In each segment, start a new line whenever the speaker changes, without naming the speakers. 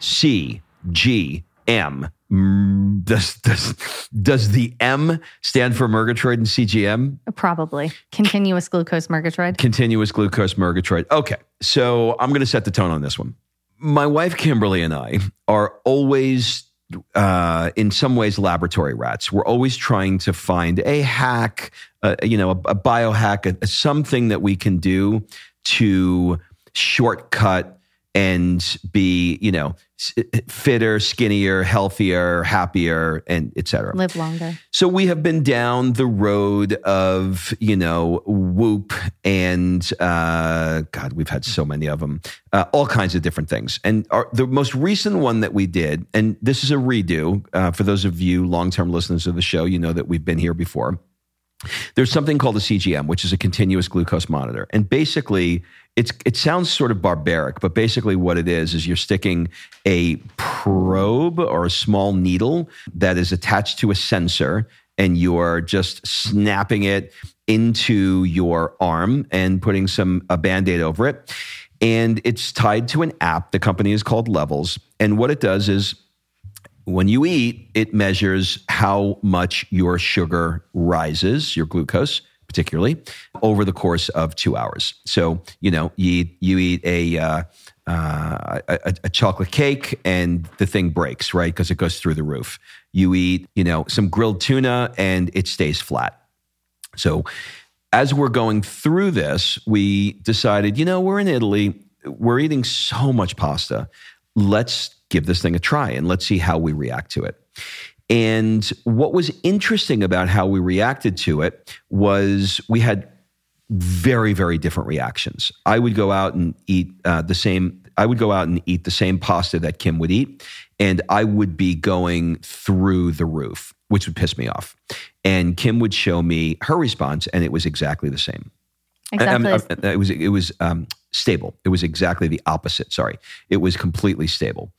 C G M. Does does does the M stand for Murgatroyd and CGM?
Probably continuous glucose Murgatroyd.
Continuous glucose Murgatroyd. Okay, so I'm going to set the tone on this one. My wife Kimberly and I are always uh, in some ways laboratory rats. We're always trying to find a hack, uh, you know, a, a biohack, a, a, something that we can do to shortcut and be, you know, fitter, skinnier, healthier, happier, and etc.
Live longer.
So we have been down the road of, you know, Whoop and uh, God, we've had so many of them, uh, all kinds of different things. And our, the most recent one that we did, and this is a redo uh, for those of you long-term listeners of the show, you know that we've been here before. There's something called a CGM, which is a continuous glucose monitor, and basically it's it sounds sort of barbaric, but basically what it is is you're sticking a probe or a small needle that is attached to a sensor and you're just snapping it into your arm and putting some a band-aid over it. And it's tied to an app. The company is called Levels. And what it does is when you eat, it measures how much your sugar rises, your glucose particularly over the course of two hours. So you know you eat, you eat a, uh, uh, a, a chocolate cake and the thing breaks right because it goes through the roof. You eat you know some grilled tuna and it stays flat. So as we're going through this, we decided you know we're in Italy, we're eating so much pasta. Let's give this thing a try and let's see how we react to it. And what was interesting about how we reacted to it was we had very, very different reactions. I would go out and eat uh, the same. I would go out and eat the same pasta that Kim would eat, and I would be going through the roof, which would piss me off. And Kim would show me her response, and it was exactly the same.
Exactly.
I, I, it was it was um, stable. It was exactly the opposite. Sorry, it was completely stable.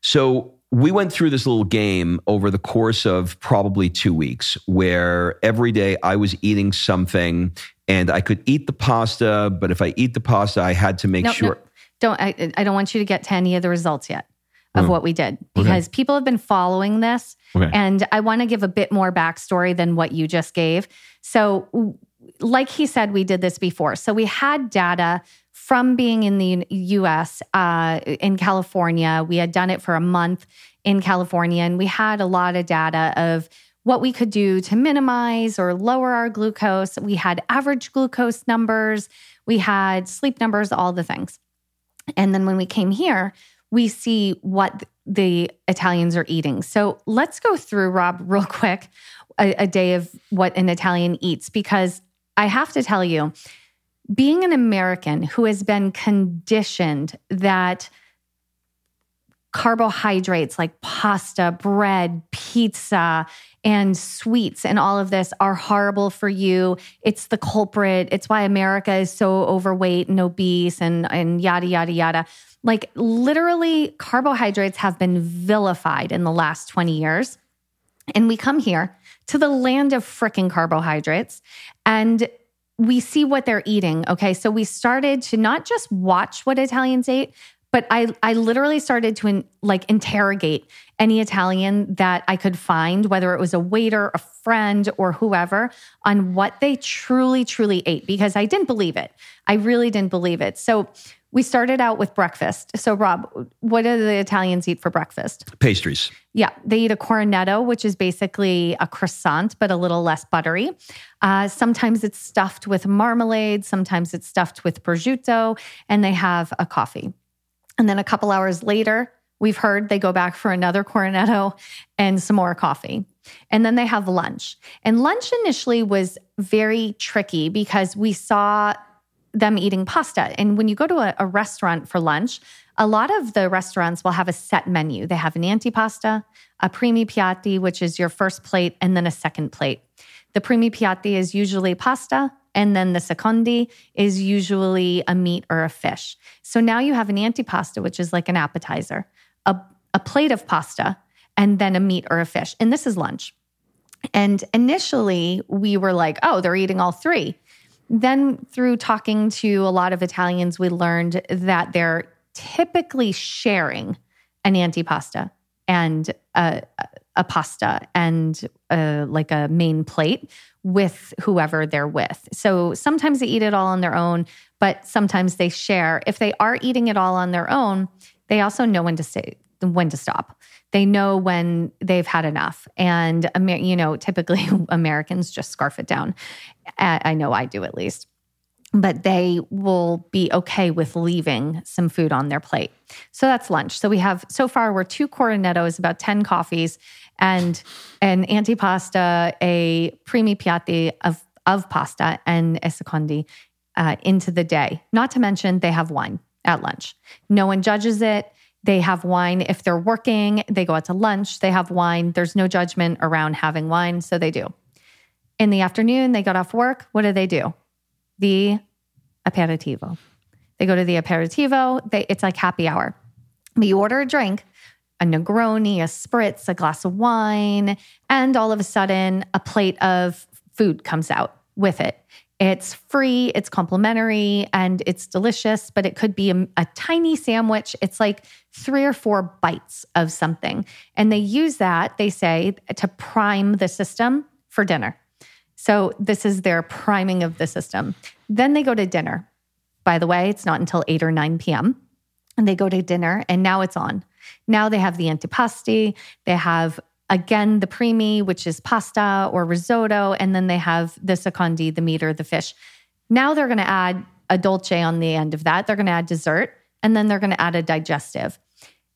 So we went through this little game over the course of probably two weeks where every day I was eating something and I could eat the pasta, but if I eat the pasta, I had to make
no,
sure.
No, don't I, I don't want you to get to any of the results yet of mm. what we did because okay. people have been following this. Okay. And I want to give a bit more backstory than what you just gave. So, like he said, we did this before. So, we had data from being in the US, uh, in California. We had done it for a month in California, and we had a lot of data of what we could do to minimize or lower our glucose. We had average glucose numbers, we had sleep numbers, all the things. And then when we came here, we see what the Italians are eating. So let's go through, Rob, real quick, a, a day of what an Italian eats, because I have to tell you, being an American who has been conditioned that carbohydrates like pasta, bread, pizza, and sweets and all of this are horrible for you. It's the culprit. It's why America is so overweight and obese and, and yada, yada, yada. Like literally, carbohydrates have been vilified in the last 20 years. And we come here to the land of freaking carbohydrates and we see what they're eating. Okay. So we started to not just watch what Italians ate, but I, I literally started to in, like interrogate any Italian that I could find, whether it was a waiter, a friend, or whoever, on what they truly, truly ate because I didn't believe it. I really didn't believe it. So we started out with breakfast. So, Rob, what do the Italians eat for breakfast?
Pastries.
Yeah, they eat a cornetto, which is basically a croissant, but a little less buttery. Uh, sometimes it's stuffed with marmalade, sometimes it's stuffed with prosciutto, and they have a coffee. And then a couple hours later, we've heard they go back for another cornetto and some more coffee. And then they have lunch. And lunch initially was very tricky because we saw them eating pasta. And when you go to a, a, restaurant for lunch, a lot of the restaurants will have a set menu. They have an antipasta, a primi piatti, which is your first plate, and then a second plate. The primi piatti is usually pasta, and then the secondi is usually a meat or a fish. So now you have an antipasta, which is like an appetizer, a, a plate of pasta, and then a meat or a fish. And this is lunch. And initially, we were like, oh, they're eating all three. Then, through talking to a lot of Italians, we learned that they're typically sharing an antipasta and a, a pasta and a, like a main plate with whoever they're with. So sometimes they eat it all on their own, but sometimes they share. If they are eating it all on their own, they also know when to stay, when to stop. They know when they've had enough. And, you know, typically Americans just scarf it down. I know I do at least. But they will be okay with leaving some food on their plate. So that's lunch. So we have, so far, we're two cornettos, about 10 coffees, and an antipasta, a primi piatti of, of pasta, and a secondi uh, into the day. Not to mention, they have wine at lunch. No one judges it. They have wine if they're working, they go out to lunch, they have wine. There's no judgment around having wine, so they do. In the afternoon, they got off work. What do they do? The aperitivo. They go to the aperitivo. They, it's like happy hour. You order a drink, a Negroni, a spritz, a glass of wine, and all of a sudden, a plate of food comes out with it. It's free, it's complimentary, and it's delicious, but it could be a, a, tiny sandwich. It's like three or four bites of something. And they use that, they say, to prime the system for dinner. So this is their priming of the system. Then they go to dinner. By the way, it's not until 8 or 9 p.m. And they go to dinner, and now it's on. Now they have the antipasti, they have again the primi, which is pasta or risotto, and then they have the secondi, the meat or the fish. Now they're going to add a dolce on the end of that. They're going to add dessert, and then they're going to add a digestive.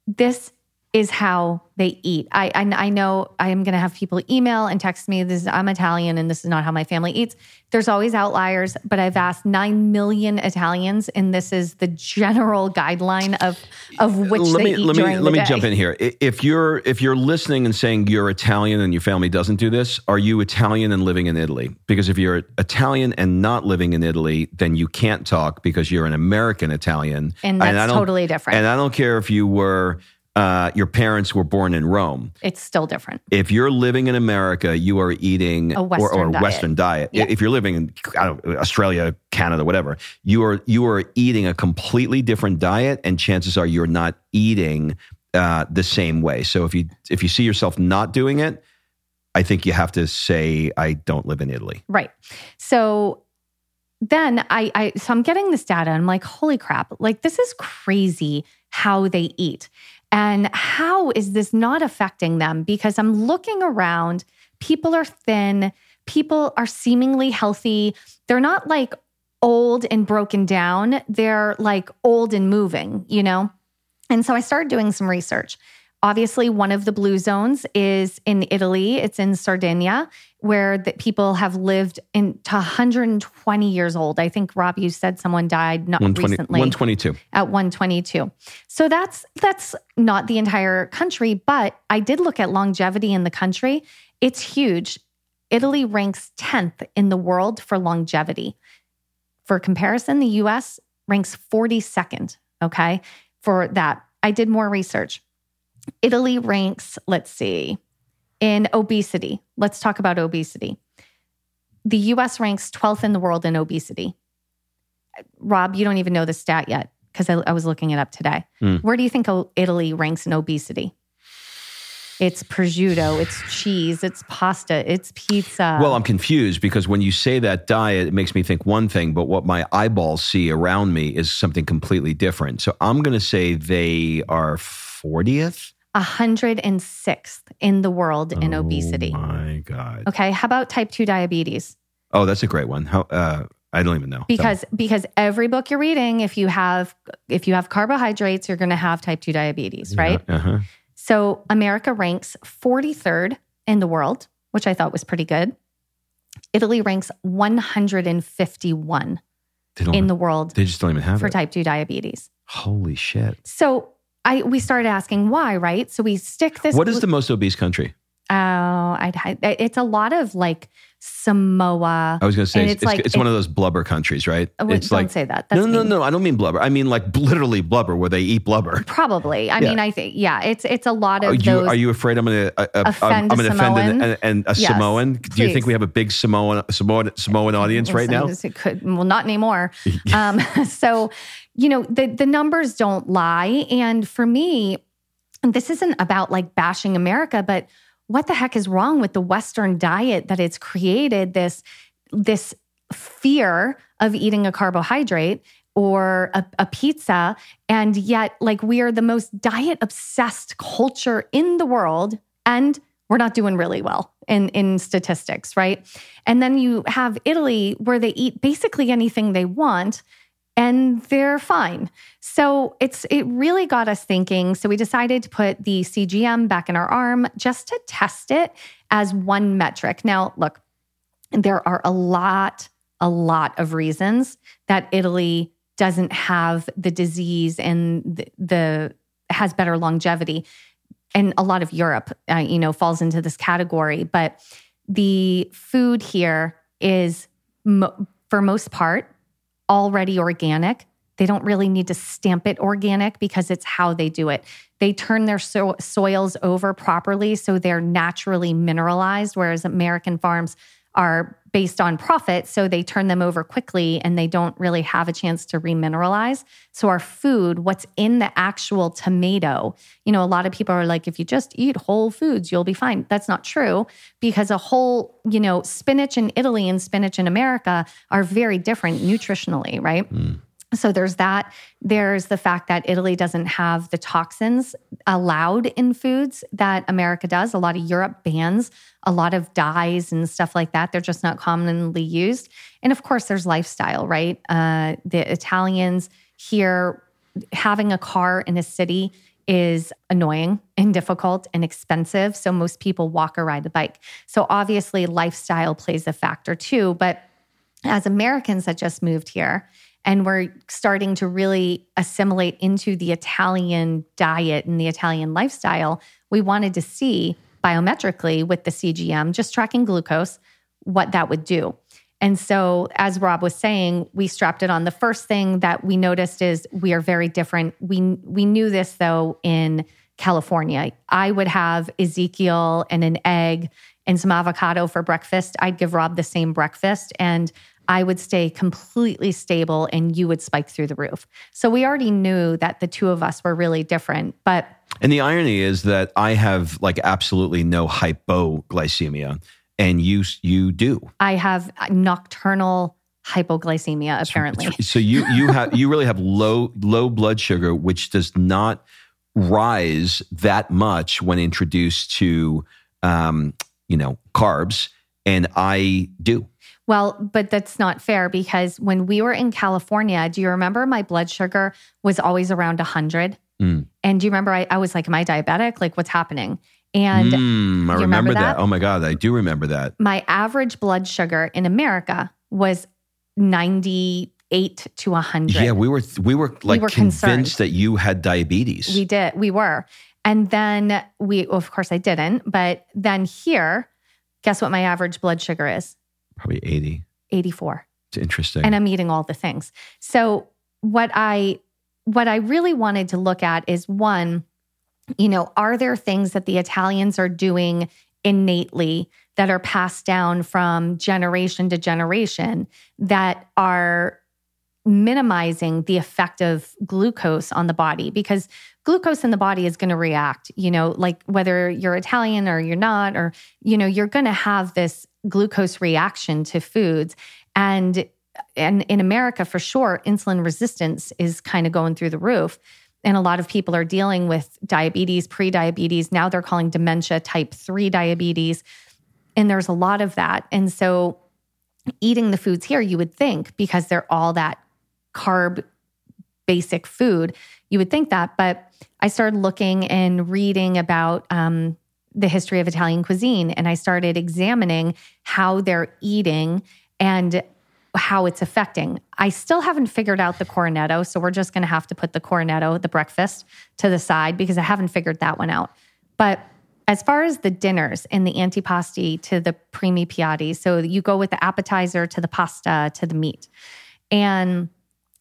This is how they eat. I I, I know I am going to have people email and text me. This is, I'm Italian, and this is not how my family eats. There's always outliers, but I've asked nine million Italians, and this is the general guideline of of which
let
they
me,
eat
let me let me
day.
jump in here. If you're if you're listening and saying you're Italian and your family doesn't do this, are you Italian and living in Italy? Because if you're Italian and not living in Italy, then you can't talk because you're an American Italian,
And that's
don't-
totally different.
And I don't care if you were uh, your parents were born in Rome.
It's still different.
If you're living in America, you are eating
A Western
or a
diet.
Western diet.
Yeah.
If you're living in I don't, know, Australia, Canada, whatever, you are you are eating a completely different diet, and chances are you're not eating uh, the same way. So if you if you see yourself not doing it, I think you have to say I don't live in Italy.
Right. So then I, I so I'm getting this data and I'm like, holy crap, like this is crazy how they eat. And how is this not affecting them? Because I'm looking around, people are thin, people are seemingly healthy. They're not like old and broken down, they're like old and moving, you know? And so I started doing some research. Obviously, one of the blue zones is in Italy. It's in Sardinia, where that people have lived in to 120 years old. I think Rob, you said someone died not recently.
122
at 122. So that's that's not the entire country, but I did look at longevity in the country. It's huge. Italy ranks 10th in the world for longevity. For comparison, the US ranks 42nd. Okay, for that, I did more research. Italy ranks, let's see, in obesity. Let's talk about obesity. The US ranks 12th in the world in obesity. Rob, you don't even know the stat yet because I, I, was looking it up today. Mm. Where do you think Italy ranks in obesity? It's prosciutto, it's cheese, it's pasta, it's pizza.
Well, I'm confused because when you say that diet, it makes me think one thing, but what my eyeballs see around me is something completely different. So I'm going to say they are 40th.
106th in the world in oh obesity.
my God.
Okay. How about type 2 diabetes?
Oh, that's a great one. How, uh, I don't even know.
Because because every book you're reading, if you have if you have carbohydrates, you're going to have type 2 diabetes, right? Yeah, uh-huh. So America ranks 43rd in the world, which I thought was pretty good. Italy ranks 151 in the world.
They just don't even have
for
it.
type 2 diabetes.
Holy shit.
So I we started asking why, right? So we stick this.
What is the most obese country?
Oh, I'd, it's a lot of like Samoa.
I was going to say it's, it's, like, it's, one of those blubber countries, right?
Oh,
it's
don't
like,
say that.
That's no, no, no. I don't mean blubber. I mean like literally blubber, where they eat blubber.
Probably. I yeah. mean, I think yeah. It's it's a lot of. Are
you, are you afraid I'm going to uh,
offend
I'm
going to
offend an, an, an, a yes, Samoan? Do you think we have a big Samoan Samoan Samoan audience right now?
It could well not anymore. um, so you know the the numbers don't lie, and for me this isn't about like bashing America, but what the heck is wrong with the Western diet that it's created this, this fear of eating a carbohydrate or a, a, pizza. And yet, like, we are the most diet obsessed culture in the world. And we're not doing really well in, in statistics, right? And then you have Italy where they eat basically anything they want and they're fine. So it's it really got us thinking. So we decided to put the CGM back in our arm just to test it as one metric. Now, look, there are a lot a lot of reasons that Italy doesn't have the disease and the, the has better longevity and a lot of Europe uh, you know falls into this category, but the food here is mo- for most part already organic. They don't really need to stamp it organic because it's how they do it. They turn their so- soils over properly so they're naturally mineralized, whereas American farms are based on profit. So they turn them over quickly and they don't really have a chance to remineralize. So our food, what's in the actual tomato, you know, a lot of people are like, if you just eat whole foods, you'll be fine. That's not true because a whole, you know, spinach in Italy and spinach in America are very different nutritionally, right? Mm. So there's that. There's the fact that Italy doesn't have the toxins allowed in foods that America does. A lot of Europe bans a lot of dyes and stuff like that. They're just not commonly used. And of course, there's lifestyle, right? Uh, the Italians here, having a car in a city is annoying and difficult and expensive. So most people walk or ride a bike. So obviously, lifestyle plays a factor too. But as Americans that just moved here, and we're starting to really assimilate into the Italian diet and the Italian lifestyle, we wanted to see biometrically with the CGM, just tracking glucose, what that would do. And so, as Rob was saying, we strapped it on. The first thing that we noticed is we are very different. We we knew this though in California. I would have Ezekiel and an egg and some avocado for breakfast. I'd give Rob the same breakfast, and I would stay completely stable and you would spike through the roof. So we already knew that the two of us were really different. But
and the irony is that I have like absolutely no hypoglycemia and you you do.
I have nocturnal hypoglycemia apparently.
So you you have you really have low low blood sugar which does not rise that much when introduced to um, you know carbs and I do.
Well, but that's not fair because when we were in California, do you remember my blood sugar was always around 100? Mm. And do you remember I, I, was like, Am I diabetic? Like, what's happening? And
mm, I remember, remember that? that. Oh my God, I do remember that.
My average blood sugar in America was 98 to 100.
Yeah, we were we were like we were convinced concerned. that you had diabetes.
We did. We were. And then we well, of course I didn't, but then here, guess what my average blood sugar is?
Probably 80.
84.
It's interesting.
And I'm eating all the things. So what I what I really wanted to look at is one, you know, are there things that the Italians are doing innately that are passed down from generation to generation that are minimizing the effect of glucose on the body because glucose in the body is going to react you know like whether you're italian or you're not or you know you're going to have this glucose reaction to foods and and in america for sure insulin resistance is kind of going through the roof and a lot of people are dealing with diabetes, pre-diabetes. Now they're calling dementia type 3 diabetes. And there's a lot of that. And so eating the foods here, you would think because they're all that carb basic food, you would think that. But I started looking and reading about um, the history of Italian cuisine, and I started examining how they're eating and how it's affecting. I still haven't figured out the cornetto, so we're just going to have to put the cornetto, the breakfast, to the side because I haven't figured that one out. But as far as the dinners and the antipasti to the primi piatti, so you go with the appetizer to the pasta to the meat. And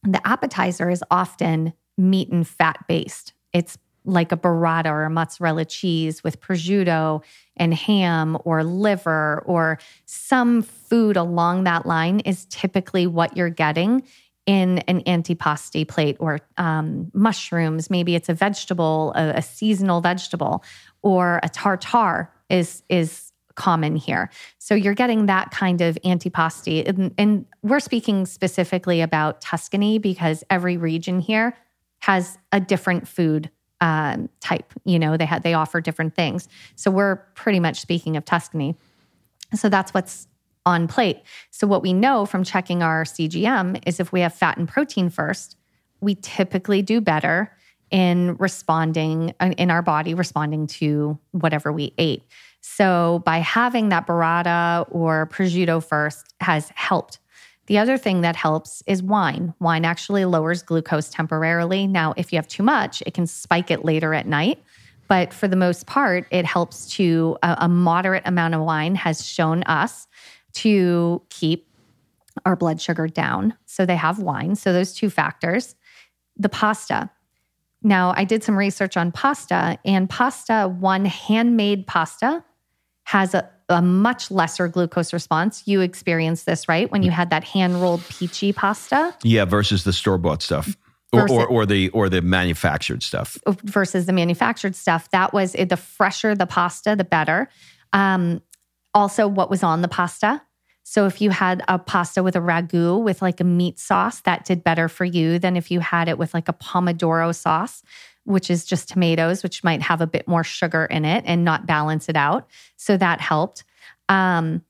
the appetizer is often meat and fat based. It's like a burrata or a mozzarella cheese with prosciutto and ham or liver or some food along that line is typically what you're getting in an antipasti plate or um, mushrooms. Maybe it's a vegetable, a, a seasonal vegetable, or a tartar is is common here. So you're getting that kind of antipasti, and, and we're speaking specifically about Tuscany because every region here has a different food um, type. You know, they had they offer different things. So we're pretty much speaking of Tuscany. So that's what's on plate. So what we know from checking our CGM is if we have fat and protein first, we typically do better in responding uh, in our body responding to whatever we ate. So by having that burrata or prosciutto first has helped the other thing that helps is wine. Wine actually lowers glucose temporarily. Now, if you have too much, it can spike it later at night. But for the most part, it helps to a, a moderate amount of wine has shown us to keep our blood sugar down. So they have wine. So those two factors. The pasta. Now, I did some research on pasta, and pasta, one handmade pasta, has a, a much lesser glucose response. You experienced this, right? When you had that hand rolled pici pasta?
Yeah, versus the store bought stuff. Or, or, or, the or the manufactured stuff
versus the manufactured stuff. That was the fresher the pasta, the better. Um, also, what was on the pasta. So if you had a pasta with a ragu with like a meat sauce, that did better for you than if you had it with like a pomodoro sauce which is just tomatoes, which might have a bit more sugar in it and not balance it out. So that helped. Um,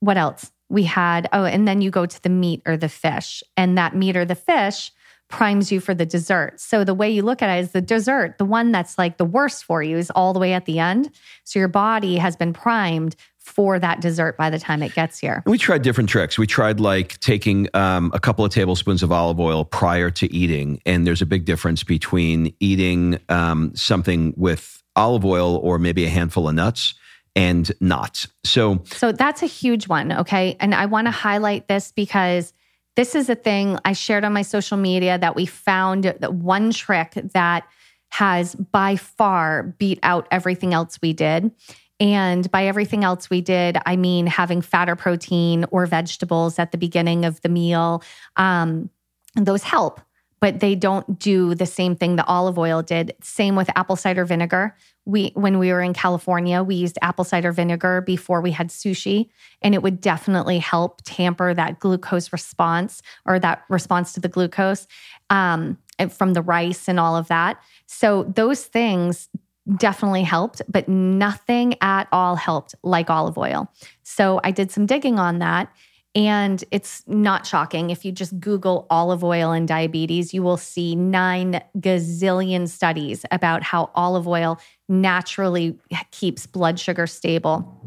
what else? We had, oh, and then you go to the meat or the fish, and that meat or the fish primes you for the dessert. So the way you look at it is the dessert, the one that's like the worst for you, is all the way at the end. So your body has been primed for that dessert by the time it gets here.
We tried different tricks. We tried like taking um, a couple of tablespoons of olive oil prior to eating, and there's a big difference between eating um, something with olive oil or maybe a handful of nuts and not. So,
so that's a huge one. Okay, and I want to highlight this because this is a thing I shared on my social media that we found that one trick that has by far beat out everything else we did. And by everything else we did, I mean having fatter protein or vegetables at the beginning of the meal. Um, those help, but they don't do the same thing the olive oil did. Same with apple cider vinegar. We when we were in California, we used apple cider vinegar before we had sushi, and it would definitely help tamper that glucose response or that response to the glucose um, from the rice and all of that. So those things definitely helped, but nothing at all helped like olive oil. So I did some digging on that. And it's not shocking. If you just Google olive oil and diabetes, you will see nine gazillion studies about how olive oil naturally keeps blood sugar stable.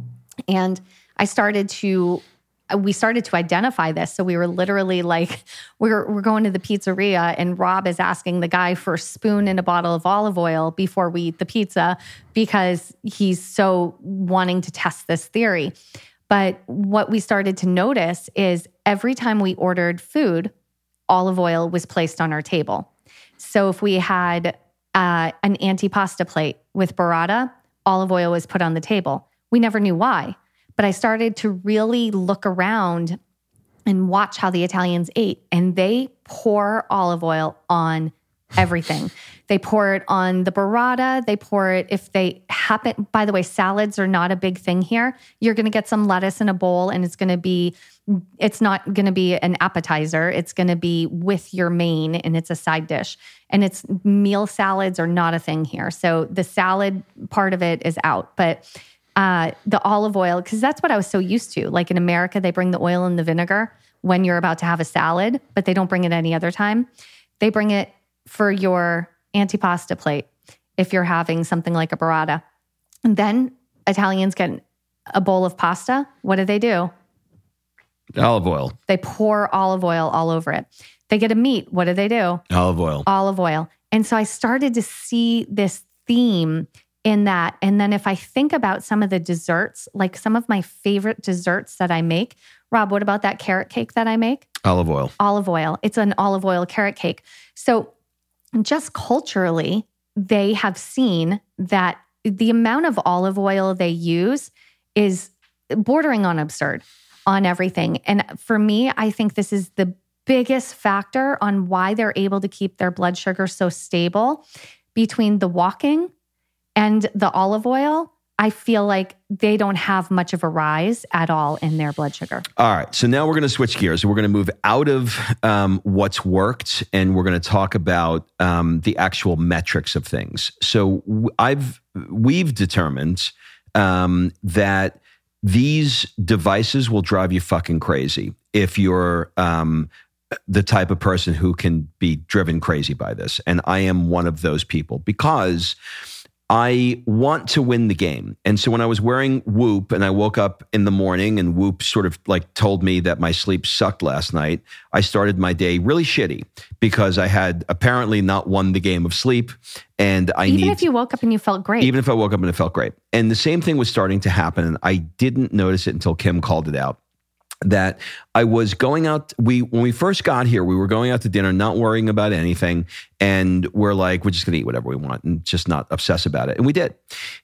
And I started to we started to identify this. So we were literally like, we're, we're going to the pizzeria, and Rob is asking the guy for a spoon and a bottle of olive oil before we eat the pizza because he's so wanting to test this theory. But what we started to notice is every time we ordered food, olive oil was placed on our table. So if we had uh, an antipasta plate with burrata, olive oil was put on the table. We never knew why. But I started to really look around and watch how the Italians ate, and they pour olive oil on everything. they pour it on the burrata. They pour it if they happen. By the way, salads are not a big thing here. You're going to get some lettuce in a bowl, and it's going to be. It's not going to be an appetizer. It's going to be with your main, and it's a side dish. And it's meal salads are not a thing here. So the salad part of it is out, but uh, the olive oil, because that's what I was so used to. Like in America, they bring the oil and the vinegar when you're about to have a salad, but they don't bring it any other time. They bring it for your antipasta plate if you're having something like a burrata. And then Italians get a bowl of pasta. What do they do?
Olive oil.
They pour olive oil all over it. They get a meat. What do they do?
Olive oil.
Olive oil. And so I started to see this theme in that. And then if I think about some of the desserts, like some of my favorite desserts that I make, Rob, what about that carrot cake that I make?
Olive oil.
Olive oil. It's an olive oil carrot cake. So just culturally, they have seen that the amount of olive oil they use is bordering on absurd on everything. And for me, I think this is the biggest factor on why they're able to keep their blood sugar so stable between the walking and the olive oil, I feel like they don't have much of a rise at all in their blood sugar.
All right. So now we're going to switch gears. We're going to move out of um, what's worked and we're going to talk about um, the actual metrics of things. So I've, we've determined um, that these devices will drive you fucking crazy if you're um, the type of person who can be driven crazy by this. And I am one of those people because I want to win the game. And so when I was wearing Whoop and I woke up in the morning and Whoop sort of like told me that my sleep sucked last night, I started my day really shitty because I had apparently not won the game of sleep. And I
even
need,
if you woke up and you felt great,
even if I woke up and it felt great. And the same thing was starting to happen. And I didn't notice it until Kim called it out that I was going out. We when we first got here, we were going out to dinner, not worrying about anything, and we're like, we're just gonna eat whatever we want and just not obsess about it. And we did,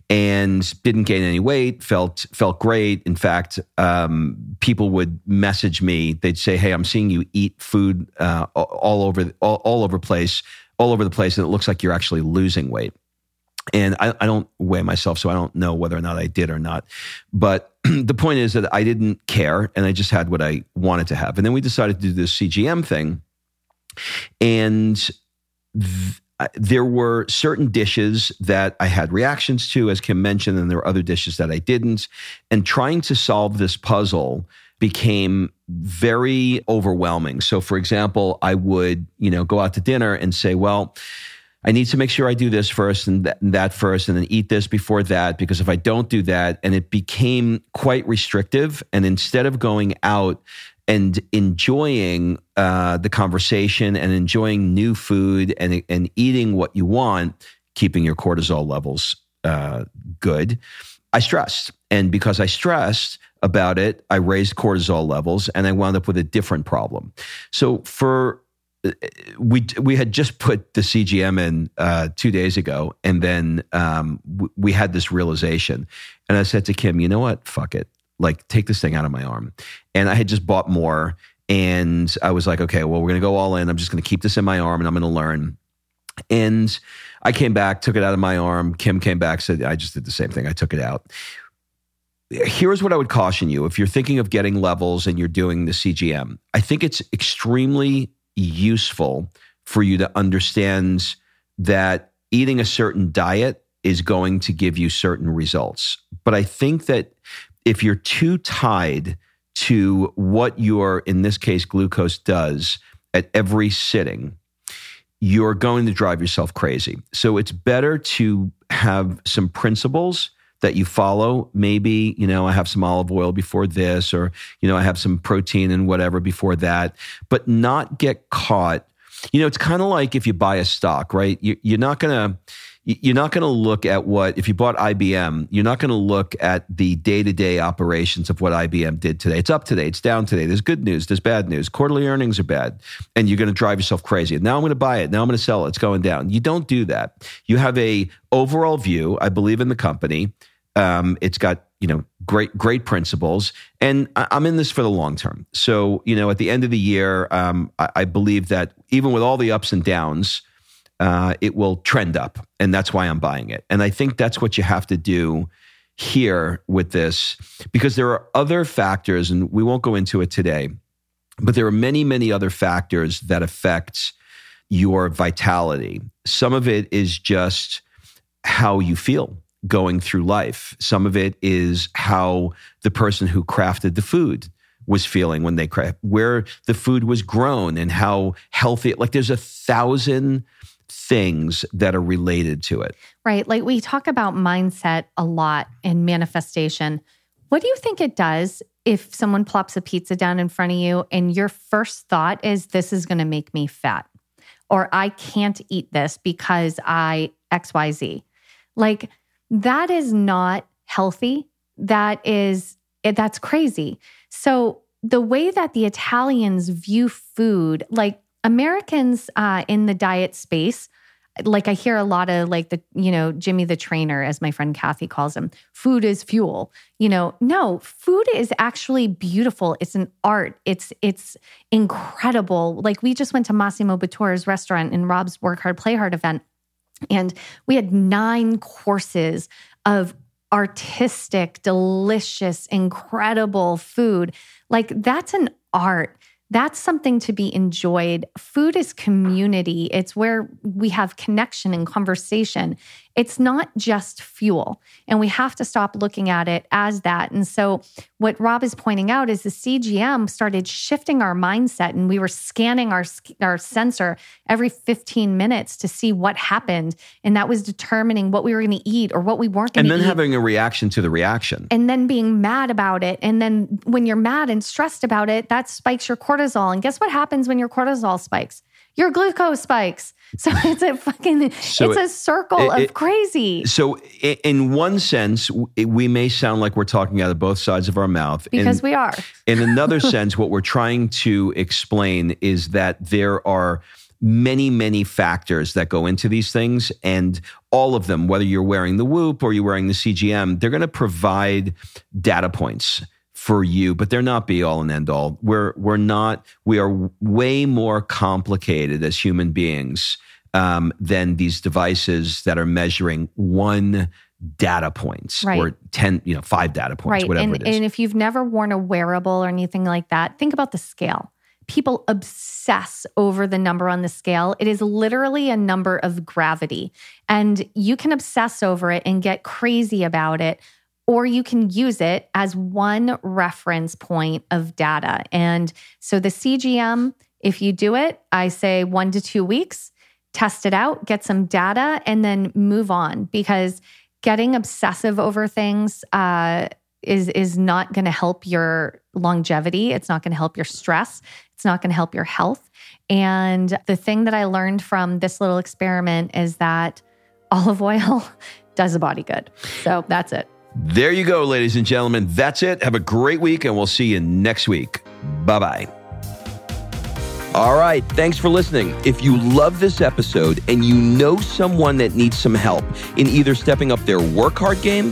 and didn't gain any weight. felt felt great. In fact, um, people would message me. They'd say, "Hey, I'm seeing you eat food uh, all over all, all over place." all over the place and it looks like you're actually losing weight and I, I, don't weigh myself, so I don't know whether or not I did or not. But the point is that I didn't care, and I just had what I wanted to have. And then we decided to do this CGM thing, and th- there were certain dishes that I had reactions to, as Kim mentioned, and there were other dishes that I didn't. And trying to solve this puzzle became very overwhelming. So, for example, I would, you know, go out to dinner and say, well I need to make sure I do this first and that, and that, first and then eat this before that because if I don't do that and it became quite restrictive and instead of going out and enjoying uh, the conversation and enjoying new food and and eating what you want, keeping your cortisol levels uh, good, I stressed and because I stressed about it, I raised cortisol levels and I wound up with a different problem. So for we we had just put the CGM in uh, two days ago, and then um, w- we had this realization, and I said to Kim, "You know what? Fuck it. Like, take this thing out of my arm." And I had just bought more, and I was like, "Okay, well, we're gonna go all in. I'm just gonna keep this in my arm, and I'm gonna learn." And I came back, took it out of my arm. Kim came back, said, "I just did the same thing. I took it out." Here's what I would caution you if you're thinking of getting levels and you're doing the CGM. I think it's extremely useful for you to understand that eating a certain diet is going to give you certain results. But I think that if you're too tied to what your, in this case, glucose does at every sitting, you're going to drive yourself crazy. So it's better to have some principles that you follow. Maybe, you know, I have some olive oil before this, or, you know, I have some protein and whatever before that, but not get caught. You know, it's kind of like if you buy a stock, right? You're not going to, you're not going to look at what if you bought IBM, you're not going to look at the day-to-day operations of what IBM did today. It's up today, it's down today. There's good news, there's bad news. Quarterly earnings are bad, and you're going to drive yourself crazy. Now I'm going to buy it. Now I'm going to sell it. It's going down. You don't do that. You have a overall view. I believe in the company. Um, it's got you know great great principles, and I'm in this for the long term. So you know, at the end of the year, um, I, I believe that even with all the ups and downs uh, it will trend up. And that's why I'm buying it. And I think that's what you have to do here with this because there are other factors, and we won't go into it today, but there are many, many other factors that affect your vitality. Some of it is just how you feel going through life. Some of it is how the person who crafted the food was feeling when they where the food was grown and how healthy. Like there's a thousand things that are related to it.
Right. Like we talk about mindset a lot in manifestation. What do you think it does if someone plops a pizza down in front of you and your first thought is, this is going to make me fat? Or I can't eat this because I XYZ? Like that is not healthy. That is, that's crazy. So the way that the Italians view food, like Americans uh, in the diet space, like I hear a lot of like the, you know, Jimmy the trainer, as my friend Kathy calls him, food is fuel. You know, no, food is actually beautiful. It's an art. It's it's incredible. Like we just went to Massimo Bottura's restaurant in Rob's Work Hard, Play Hard event. And we had nine courses of artistic, delicious, incredible food. Like that's an art that's something to be enjoyed. Food is community, it's where we have connection and conversation. It's not just fuel. And we have to stop looking at it as that. And so, what Rob is pointing out is the CGM started shifting our mindset, and we were scanning our, our sensor every 15 minutes to see what happened. And that was determining what we were going to eat or what we weren't going
to eat.
And
then having a reaction to the reaction.
And then being mad about it. And then when you're mad and stressed about it, that spikes your cortisol. And guess what happens when your cortisol spikes? Your glucose spikes. So it's a fucking so it's a circle it, of crazy.
So in one sense, we may sound like we're talking out of both sides of our mouth
because in, we are.
in another sense, what we're trying to explain is that there are many, many factors that go into these things. And all of them, whether you're wearing the Whoop or you're wearing the CGM, they're going to provide data points for you, but they're not be all and end all. We're we're not. We are way more complicated as human beings um, than these devices that are measuring one data points right. or 10 you know five data points
right.
whatever
and,
it is
and if you've never worn a wearable or anything like that think about the scale people obsess over the number on the scale it is literally a number of gravity and you can obsess over it and get crazy about it or you can use it as one reference point of data. And so the CGM, if you do it, I say one to two weeks, test it out, get some data, and then move on because getting obsessive over things uh, is is not going to help your longevity. It's not going to help your stress. It's not going to help your health. And the thing that I learned from this little experiment is that olive oil does a body good. So that's it.
There you go, ladies and gentlemen. That's it. Have a great week, and we'll see you next week. Bye bye. All right. Thanks for listening. If you love this episode and you know someone that needs some help in either stepping up their work hard game